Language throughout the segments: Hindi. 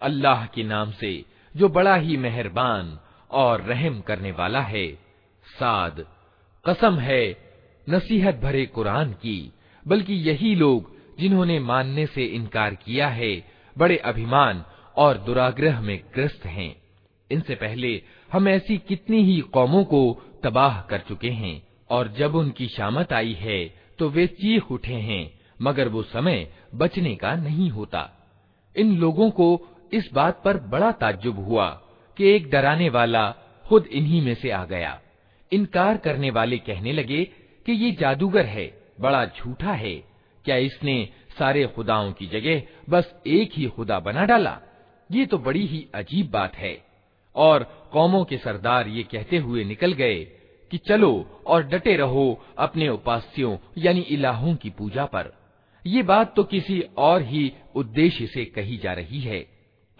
अल्लाह के नाम से जो बड़ा ही मेहरबान और रहम करने वाला है साद कसम है, नसीहत भरे कुरान की, बल्कि यही लोग जिन्होंने मानने से इनकार किया है, बड़े अभिमान और दुराग्रह में ग्रस्त हैं। इनसे पहले हम ऐसी कितनी ही कौमों को तबाह कर चुके हैं, और जब उनकी शामत आई है तो वे चीख उठे हैं, मगर वो समय बचने का नहीं होता। इन लोगों को इस बात पर बड़ा ताज्जुब हुआ कि एक डराने वाला खुद इन्हीं में से आ गया। इनकार करने वाले कहने लगे कि ये जादूगर है, बड़ा झूठा है। क्या इसने सारे खुदाओं की जगह बस एक ही खुदा बना डाला? ये तो बड़ी ही अजीब बात है। और कौमों के सरदार ये कहते हुए निकल गए कि चलो और डटे रहो अपने उपास्यों, यानी इलाहों की पूजा पर। ये बात तो किसी और ही उद्देश्य से कही जा रही है।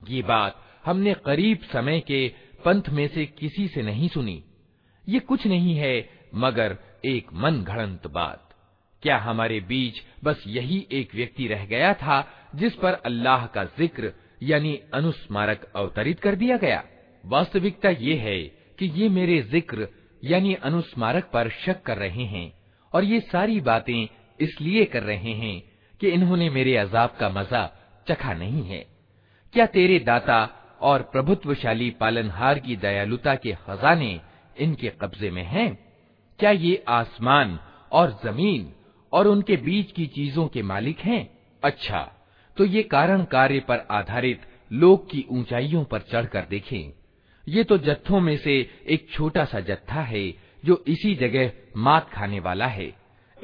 ये बात हमने करीब समय के पंथ में से किसी से नहीं सुनी ये कुछ नहीं है मगर एक मन घड़ंत बात क्या हमारे बीच बस यही एक व्यक्ति रह गया था जिस पर अल्लाह का ज़िक्र, यानी अनुस्मारक अवतरित कर दिया गया वास्तविकता ये है कि ये मेरे ज़िक्र, यानी अनुस्मारक पर शक कर रहे हैं, और ये सारी बातें इसलिए कर रहे हैं कि इन्होंने मेरे अजाब का मज़ा चखा नहीं है क्या तेरे दाता और प्रभुत्वशाली पालनहार की दयालुता के खजाने इनके कब्जे में हैं? क्या ये आसमान और ज़मीन और उनके बीच की चीज़ों के मालिक हैं? अच्छा तो ये कारण कार्य पर आधारित लोक की ऊंचाइयों पर चढ़कर देखें ये तो जत्थों में से एक छोटा सा जत्था है, जो इसी जगह मात खाने वाला है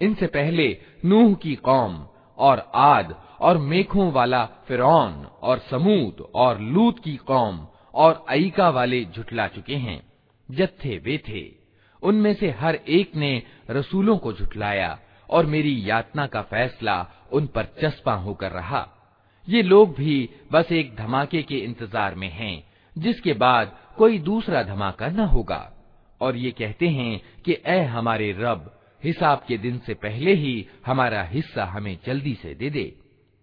इनसे पहले नूह की कौम और आद और मेघों वाला फिरौन और समूद और लूत की कौम और अईका वाले झुटला चुके हैं जत्थे वे थे उनमें से हर एक ने रसूलों को झुटलाया और मेरी यातना का फैसला उन पर चस्पा होकर रहा ये लोग भी बस एक धमाके के इंतजार में हैं जिसके बाद कोई दूसरा धमाका न होगा और ये कहते हैं कि ए हमारे रब हिसाब के दिन से पहले ही हमारा हिस्सा हमें जल्दी से दे दे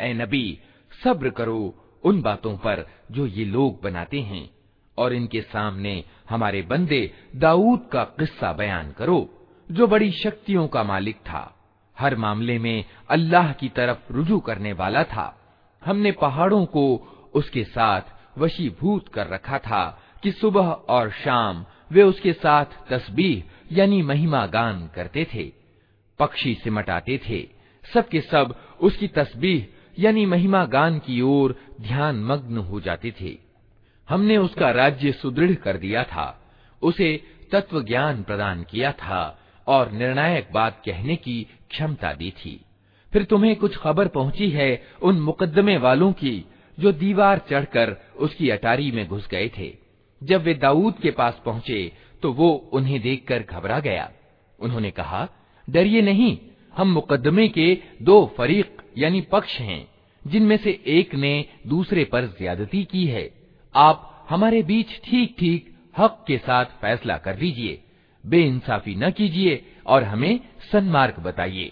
ए नबी सब्र करो उन बातों पर जो ये लोग बनाते हैं और इनके सामने हमारे बंदे दाऊद का किस्सा बयान करो जो बड़ी शक्तियों का मालिक था हर मामले में अल्लाह की तरफ रुजू करने वाला था हमने पहाड़ों को उसके साथ वशीभूत कर रखा था कि सुबह और शाम वे उसके साथ तस्बीह, यानी महिमा गान करते थे। पक्षी सिमटाते थे। सबके सब उसकी तस्बीह, यानी महिमा गान की ओर ध्यान मग्न हो जाते थे। हमने उसका राज्य सुदृढ़ कर दिया था। उसे तत्व ज्ञान प्रदान किया था और निर्णायक बात कहने की क्षमता दी थी। फिर तुम्हें कुछ खबर पहुँची है उन मुकदमे वालों की जो दीवार चढ़कर उसकी अटारी में घुस गए थे। जब वे दाऊद के पास पहुँचे तो वो उन्हें देखकर घबरा गया। उन्होंने कहा, डरिए नहीं, हम मुकदमे के दो फरीक, यानी पक्ष हैं, जिनमें से एक ने दूसरे पर ज्यादती की है। आप हमारे बीच ठीक ठीक हक के साथ फैसला कर दीजिए बेइंसाफी न कीजिए और हमें सन्मार्ग बताइए।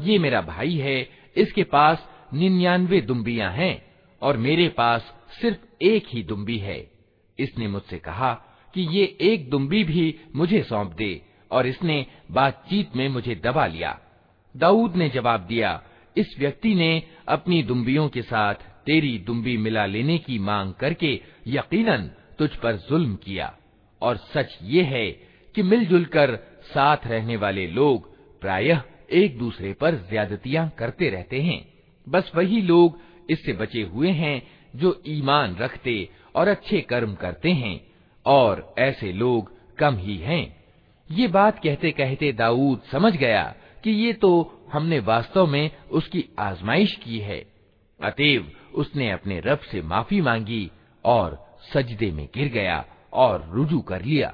ये मेरा भाई है इसके पास निन्यानवे दुम्बियां हैं और मेरे पास सिर्फ़ एक ही दुम्बी है। इसने मुझसे कहा कि ये एक दुम्बी भी मुझे सौंप दे, और इसने बातचीत में मुझे दबा लिया। दाऊद ने जवाब दिया, इस व्यक्ति ने अपनी दुम्बियों के साथ तेरी दुम्बी मिला लेने की मांग करके यकीनन तुझ पर जुल्म किया। और सच ये है कि मिलजुल कर साथ रहने वाले लोग प्रायः एक दूसरे पर ज्यादतियाँ करते रहते हैं। बस वही लोग इससे बचे हुए हैं, जो ईमान रखते और अच्छे कर्म करते हैं, और ऐसे लोग कम ही हैं। ये बात कहते कहते दाऊद समझ गया कि ये तो हमने वास्तव में उसकी आजमाइश की है। अतएव उसने अपने रब से माफ़ी मांगी और सजदे में गिर गया और रुजू कर लिया।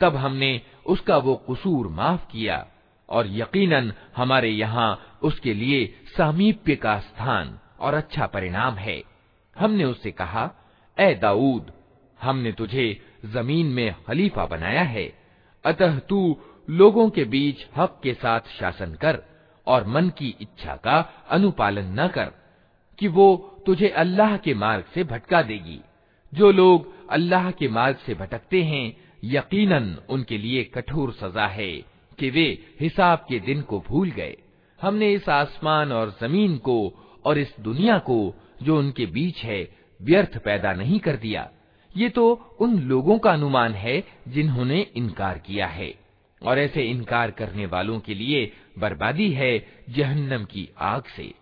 तब हमने उसका वो कसूर माफ किया और यकीनन हमारे यहाँ उसके लिए सामीप्य का स्थान और अच्छा परिणाम है हमने उससे कहा ए दाऊद हमने तुझे जमीन में खलीफा बनाया है अतः तू लोगों के बीच हक के साथ शासन कर और मन की इच्छा का अनुपालन न कर कि वो तुझे अल्लाह के मार्ग से भटका देगी। जो लोग अल्लाह के मार्ग से भटकते हैं, यकीनन उनके लिए कठोर सजा है कि वे हिसाब के दिन को भूल गए। हमने इस आसमान और ज़मीन को और इस दुनिया को, जो उनके बीच है, व्यर्थ पैदा नहीं कर दिया। ये तो उन लोगों का अनुमान है जिन्होंने इनकार किया है। और ऐसे इनकार करने वालों के लिए बर्बादी है जहन्नम की आग से।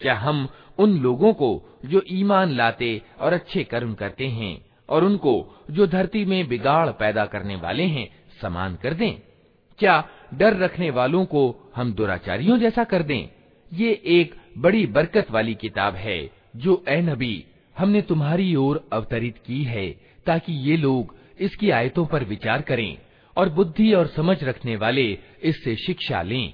क्या हम उन लोगों को जो ईमान लाते और अच्छे कर्म करते हैं और उनको जो धरती में बिगाड़ पैदा करने वाले हैं समान कर दें? क्या डर रखने वालों को हम दुराचारियों जैसा कर दें? ये एक बड़ी बरकत वाली किताब है जो ए नबी, हमने तुम्हारी ओर अवतरित की है ताकि ये लोग इसकी आयतों पर विचार करें। और बुद्धि और समझ रखने वाले इससे शिक्षा लें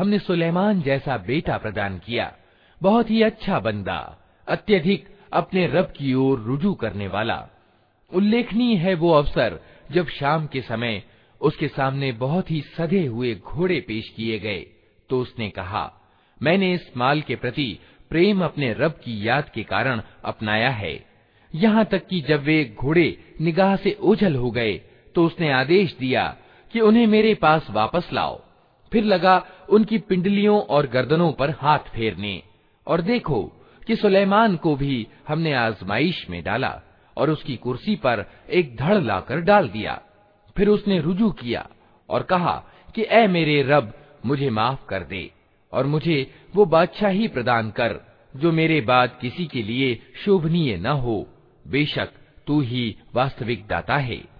हमने सुलेमान जैसा बेटा प्रदान किया। बहुत ही अच्छा बंदा, अत्यधिक अपने रब की ओर रुजू करने वाला। उल्लेखनीय है वो अवसर जब शाम के समय उसके सामने बहुत ही सधे हुए घोड़े पेश किए गए। तो उसने कहा, मैंने इस माल के प्रति प्रेम अपने रब की याद के कारण अपनाया है। यहाँ तक कि जब वे घोड़े निगाह से ओझल हो गए तो उसने आदेश दिया कि उन्हें मेरे पास वापस लाओ। फिर लगा उनकी पिंडलियों और गर्दनों पर हाथ फेरने। और देखो कि सुलेमान को भी हमने आजमाइश में डाला और उसकी कुर्सी पर एक धड़ लाकर डाल दिया। फिर उसने रुजू किया और कहा कि, ए मेरे रब, मुझे माफ़ कर दे और मुझे वो बादशाही प्रदान कर, जो मेरे बाद किसी के लिए शोभनीय न हो। बेशक तू ही वास्तविक दाता है।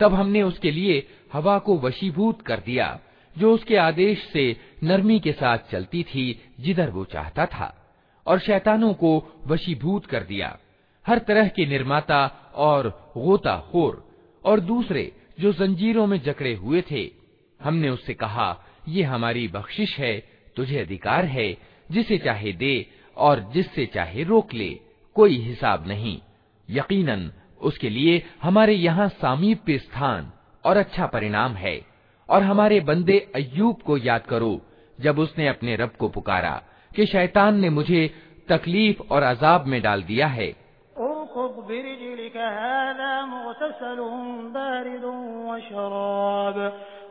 तब हमने उसके लिए हवा को वशीभूत कर दिया, जो उसके आदेश से नरमी के साथ चलती थी, जिधर वो चाहता था, और शैतानों को वशीभूत कर दिया। हर तरह के निर्माता और गोता गोताखोर, और दूसरे जो जंजीरों में जकड़े हुए थे, हमने उससे कहा, ये हमारी बख्शिश है, तुझे अधिकार है, जिसे चाहे दे और जिससे चाहे रोक ले, कोई हिसाब नहीं। यकीनन उसके लिए हमारे यहाँ सामीप्य स्थान और अच्छा परिणाम है। और हमारे बंदे अयूब को याद करो, जब उसने अपने रब को पुकारा कि शैतान ने मुझे तकलीफ़ और अजाब में डाल दिया है।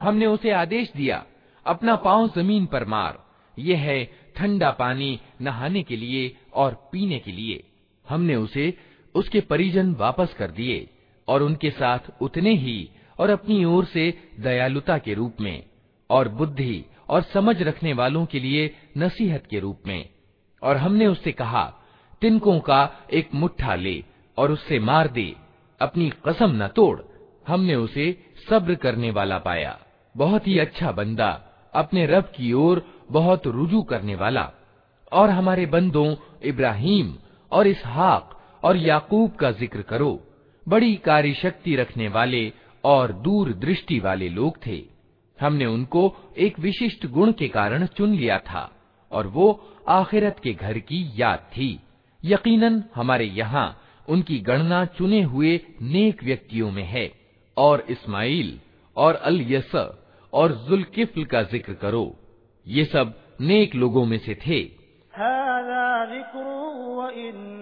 हमने उसे आदेश दिया अपना पांव जमीन पर मार ये है ठंडा पानी नहाने के लिए और पीने के लिए हमने उसे उसके परिजन वापस कर दिए और उनके साथ उतने ही और अपनी ओर से दयालुता के रूप में, और बुद्धि और समझ रखने वालों के लिए नसीहत के रूप में। और हमने उससे कहा, तिनकों का एक मुट्ठा ले और उससे मार दे, अपनी कसम न तोड़, हमने उसे सब्र करने वाला पाया। बहुत ही अच्छा बंदा, अपने रब की ओर बहुत रुजू करने वाला। और हमारे बंदों इब्राहिम और इसहाक और याकूब का ज़िक्र करो बड़ी कार्य शक्ति रखने वाले और दूर दृष्टि वाले लोग थे। हमने उनको एक विशिष्ट गुण के कारण चुन लिया था और वो आखिरत के घर की याद थी। यकीनन हमारे यहाँ उनकी गणना चुने हुए नेक व्यक्तियों में है और इस्माइल और अल यस और जुल्किफ्ल का ज़िक्र करो। ये सब नेक लोगों में से थे।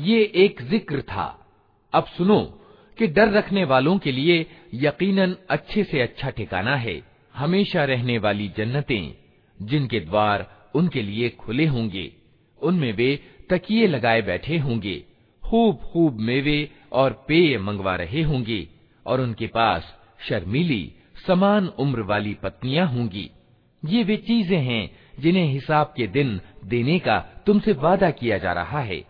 ये एक ज़िक्र था। अब सुनो कि डर रखने वालों के लिए यकीनन अच्छे से अच्छा ठिकाना है। हमेशा रहने वाली जन्नतें, जिनके द्वार उनके लिए खुले होंगे, उनमें वे तकिए लगाए बैठे होंगे, खूब खूब मेवे और पेय मंगवा रहे होंगे, और उनके पास शर्मीली, समान उम्र वाली पत्नियाँ होंगी। ये वे चीज़ें हैं जिन्हें हिसाब के दिन देने का तुमसे वादा किया जा रहा है।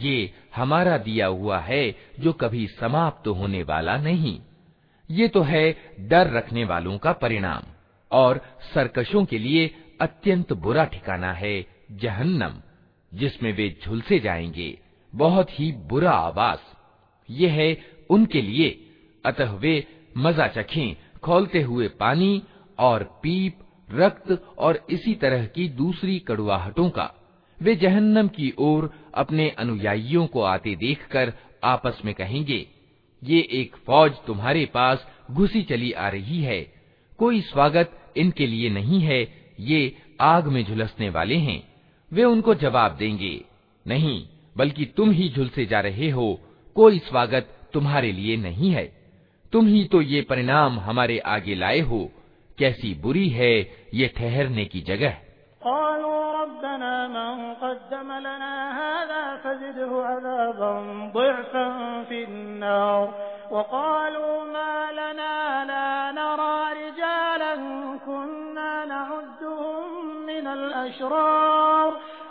ये हमारा दिया हुआ है जो कभी समाप्त तो होने वाला नहीं ये तो है डर रखने वालों का परिणाम और सरकशों के लिए अत्यंत बुरा ठिकाना है जहन्नम जिसमें वे झुलसे जाएंगे बहुत ही बुरा आवास ये है उनके लिए अतः वे मजा चखें खोलते हुए पानी और पीप, रक्त और इसी तरह की दूसरी कड़ुआहटों का। वे जहन्नम की ओर अपने अनुयायियों को आते देखकर आपस में कहेंगे, ये एक फौज तुम्हारे पास घुसी चली आ रही है। कोई स्वागत इनके लिए नहीं है, ये आग में झुलसने वाले हैं। वे उनको जवाब देंगे, नहीं, बल्कि तुम ही झुलसे जा रहे हो। कोई स्वागत तुम्हारे लिए नहीं है। तुम ही तो ये परिणाम हमारे आगे लाए हो। कैसी बुरी है ये ठहरने की जगह।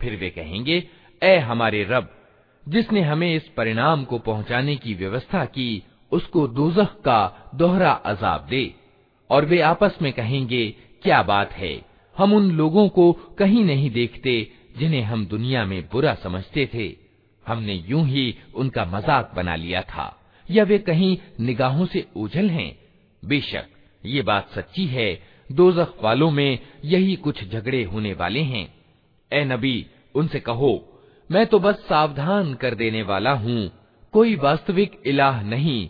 फिर वे कहेंगे ए हमारे रब जिसने हमें इस परिणाम को पहुंचाने की व्यवस्था की उसको दोजख का दोहरा अजाब दे। और वे आपस में कहेंगे, क्या बात है? हम उन लोगों को कहीं नहीं देखते जिन्हें हम दुनिया में बुरा समझते थे। हमने यूँ ही उनका मज़ाक बना लिया था। या वे कहीं निगाहों से ओझल हैं? बेशक, ये बात सच्ची है। दोजख वालों में यही कुछ झगड़े होने वाले हैं। ए नबी, उनसे कहो, मैं तो बस सावधान कर देने वाला हूँ। कोई वास्तविक इलाह नहीं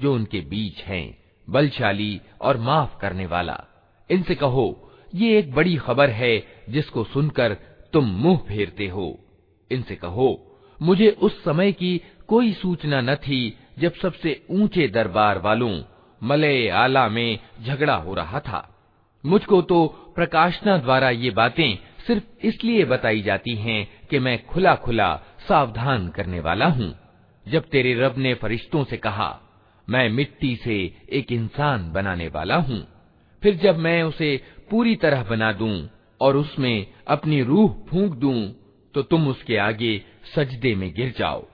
जो उनके बीच हैं, बलशाली और माफ़ करने वाला। इनसे कहो, ये एक बड़ी खबर है जिसको सुनकर तुम मुँह फेरते हो। इनसे कहो, मुझे उस समय की कोई सूचना न थी जब सबसे ऊँचे दरबार वालों मलय आला में झगड़ा हो रहा था। मुझको तो प्रकाशना द्वारा ये बातें सिर्फ़ इसलिए बताई जाती हैं कि मैं खुला खुला सावधान करने वाला हूँ। जब तेरे रब ने फरिश्तों से कहा मैं मिट्टी से एक इंसान बनाने वाला हूँ। फिर जब मैं उसे पूरी तरह बना दूँ और उसमें अपनी रूह फूंक दूँ तो तुम उसके आगे सजदे में गिर जाओ।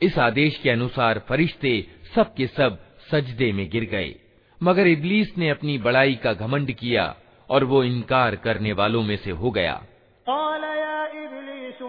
इस आदेश के अनुसार फरिश्ते सब के सब सजदे में गिर गए। मगर इबलीस ने अपनी बड़ाई का घमंड किया और वो इनकार करने वालों में से हो गया।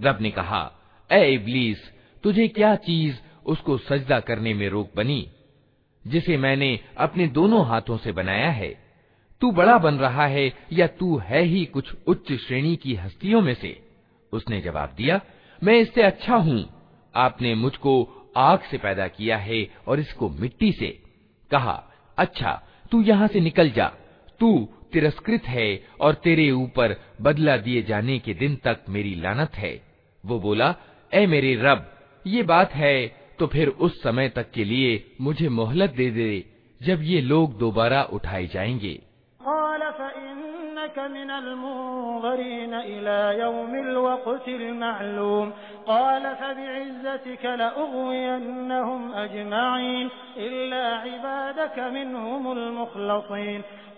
रब ने कहा, ए इबलीस, तुझे क्या चीज़ उसको सजदा करने में रोक बनी, जिसे मैंने अपने दोनों हाथों से बनाया है? तू बड़ा बन रहा है या तू है ही कुछ उच्च श्रेणी की हस्तियों में से? उसने जवाब दिया, मैं इससे अच्छा हूँ। आपने मुझको आग से पैदा किया है और इसको मिट्टी से। कहा अच्छा तू यहाँ से निकल जा। तू तिरस्कृत है और तेरे ऊपर बदला दिए जाने के दिन तक मेरी लानत है। वो बोला ए मेरे रब ये बात है तो फिर उस समय तक के लिए मुझे मोहलत दे दे जब ये लोग दोबारा उठाए जाएंगे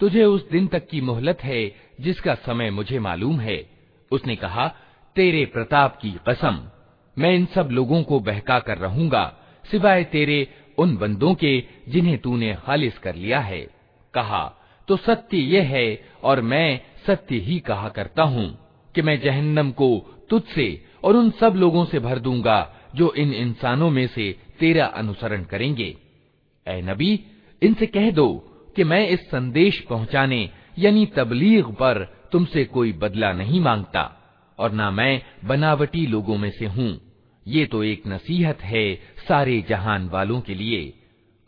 तुझे उस दिन तक की मोहलत है जिसका समय मुझे मालूम है। उसने कहा, तेरे प्रताप की कसम, मैं इन सब लोगों को बहका कर रहूँगा, सिवाय तेरे उन बंदों के जिन्हें तूने खालिज कर लिया है। कहा तो सत्य यह है और मैं सत्य ही कहा करता हूँ कि मैं जहन्नम को तुझसे और उन सब लोगों से भर दूँगा जो इन इंसानों में से तेरा अनुसरण करेंगे। ए नबी, इनसे कह दो कि मैं इस संदेश पहुँचाने, यानी तबलीग पर तुमसे कोई बदला नहीं माँगता, और ना मैं बनावटी लोगों में से हूँ। ये तो एक नसीहत है सारे जहान वालों के लिए।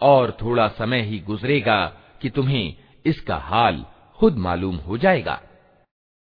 और थोड़ा समय ही गुजरेगा कि तुम्हें इसका हाल खुद मालूम हो जाएगा।